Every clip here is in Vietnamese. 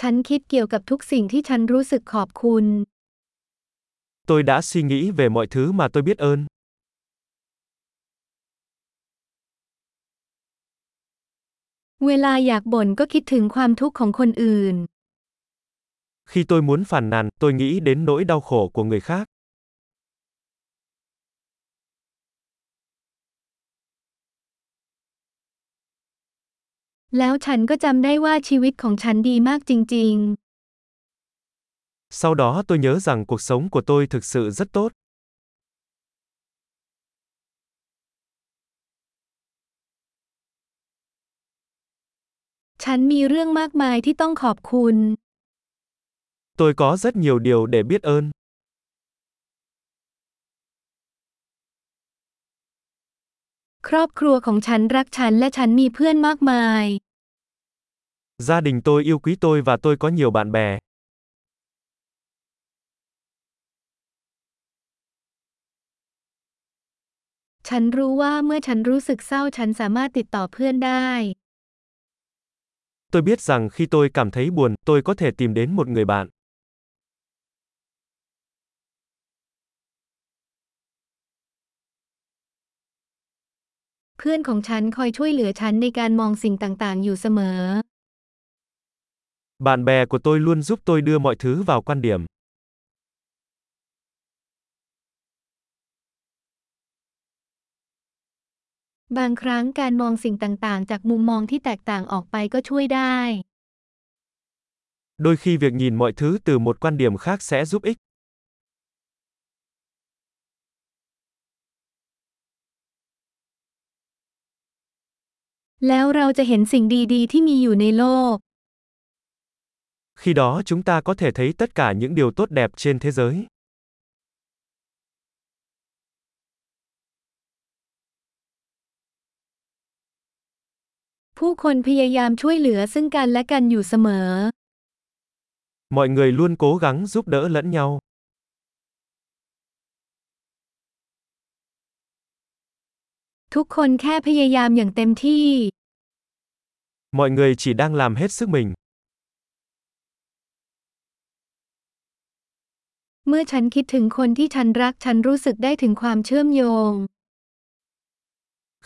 ฉันคิดเกี่ยวกับทุกสิ่งที่ฉันรู้สึกขอบคุณ Tôi đã suy nghĩ về mọi thứ mà tôi biết ơn. เวลาอยากบ่นก็คิดถึงความทุกข์ของคนอื่น Khi tôi muốn phàn nàn, tôi nghĩ đến nỗi đau khổ của người khác. แล้วฉันก็จำได้ว่าชีวิตของฉันดีมากจริง Sau đó tôi nhớ rằng cuộc sống của tôi thực sự rất tốt. ๆฉันมีเรื่องมากมายที่ต้องขอบคุณ Tôi có rất nhiều điều để biết ơn. ครอบครัวของฉันรักฉันและฉันมีเพื่อนมากมาย Gia đình tôi yêu quý tôi và tôi có nhiều bạn bè. ฉันรู้ว่าเมื่อฉันรู้สึกเศร้าฉันสามารถติดต่อเพื่อนได้ Tôi biết rằng khi tôi cảm thấy buồn, tôi có thể tìm đến một người bạn. เพื่อนของฉันคอยช่วยเหลือฉันในการมองสิ่งต่างๆ อยู่เสมอ Bạn bè của tôi luôn giúp tôi đưa mọi thứ vào quan điểm. บางครั้งการมองสิ่งต่างๆ จากมุมมองที่แตกต่างออกไปก็ช่วยได้ Đôi khi việc nhìn mọi thứ từ một quan điểm khác sẽ giúp ích. แล้วเราจะเห็นสิ่งดีๆ ที่มีอยู่ในโลก khi đó chúng ta có thể thấy tất cả những điều tốt đẹp trên thế giới. Mọi người luôn cố gắng giúp đỡ lẫn nhau. Mọi người chỉ đang làm hết sức mình. เมื่อฉันคิดถึงคนที่ฉันรักฉันรู้สึกได้ถึงความเชื่อมโยง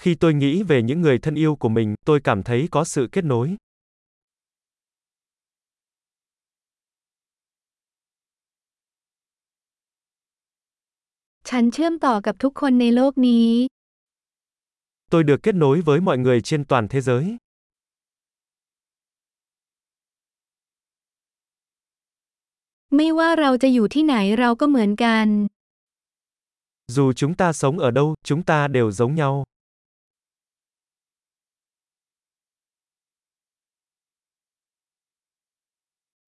Khi tôi nghĩ về những người thân yêu của mình, tôi cảm thấy có sự kết nối. ฉันเชื่อมต่อกับทุกคนในโลกนี้ Tôi được kết nối với mọi người trên toàn thế giới. ไม่ว่าเราจะอยู่ที่ไหนเราก็เหมือนกัน Dù chúng ta sống ở đâu, chúng ta đều giống nhau.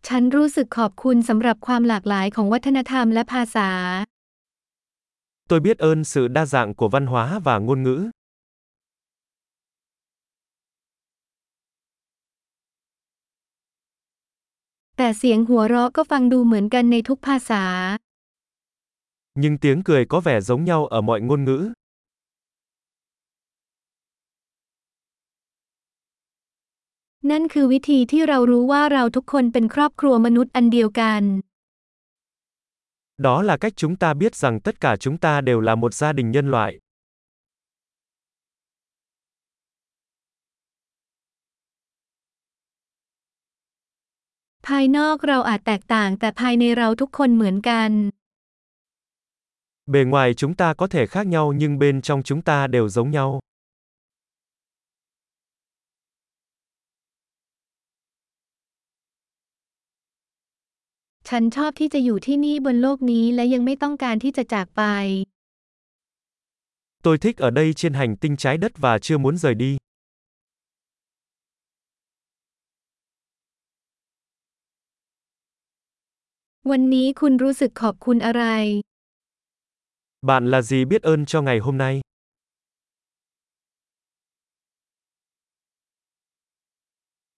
ฉันรู้สึกขอบคุณสำหรับความหลากหลายของวัฒนธรรมและภาษา Tôi biết ơn sự đa dạng của văn hóa và ngôn ngữ. แต่เสียงหัวเราะก็ฟังดูเหมือนกันในทุกภาษา Nhưng tiếng cười có vẻ giống nhau ở mọi ngôn ngữ. นั่นคือวิธีที่เรารู้ว่าเราทุกคนเป็นครอบครัวมนุษย์อันเดียวกัน Đó là cách chúng ta biết rằng tất cả chúng ta đều là một gia đình nhân loại. ภายนอกเราอาจแตกต่างแต่ภายในเราทุกคนเหมือนกัน Bề ngoài chúng ta có thể khác nhau nhưng bên trong chúng ta đều giống nhau. ฉันชอบที่จะอยู่ที่นี่บนโลกนี้และยังไม่ต้องการที่จะจากไป Tôi thích ở đây trên hành tinh trái đất và chưa muốn rời đi. วันนี้คุณรู้สึกขอบคุณอะไร Bạn là gì biết ơn cho ngày hôm nay?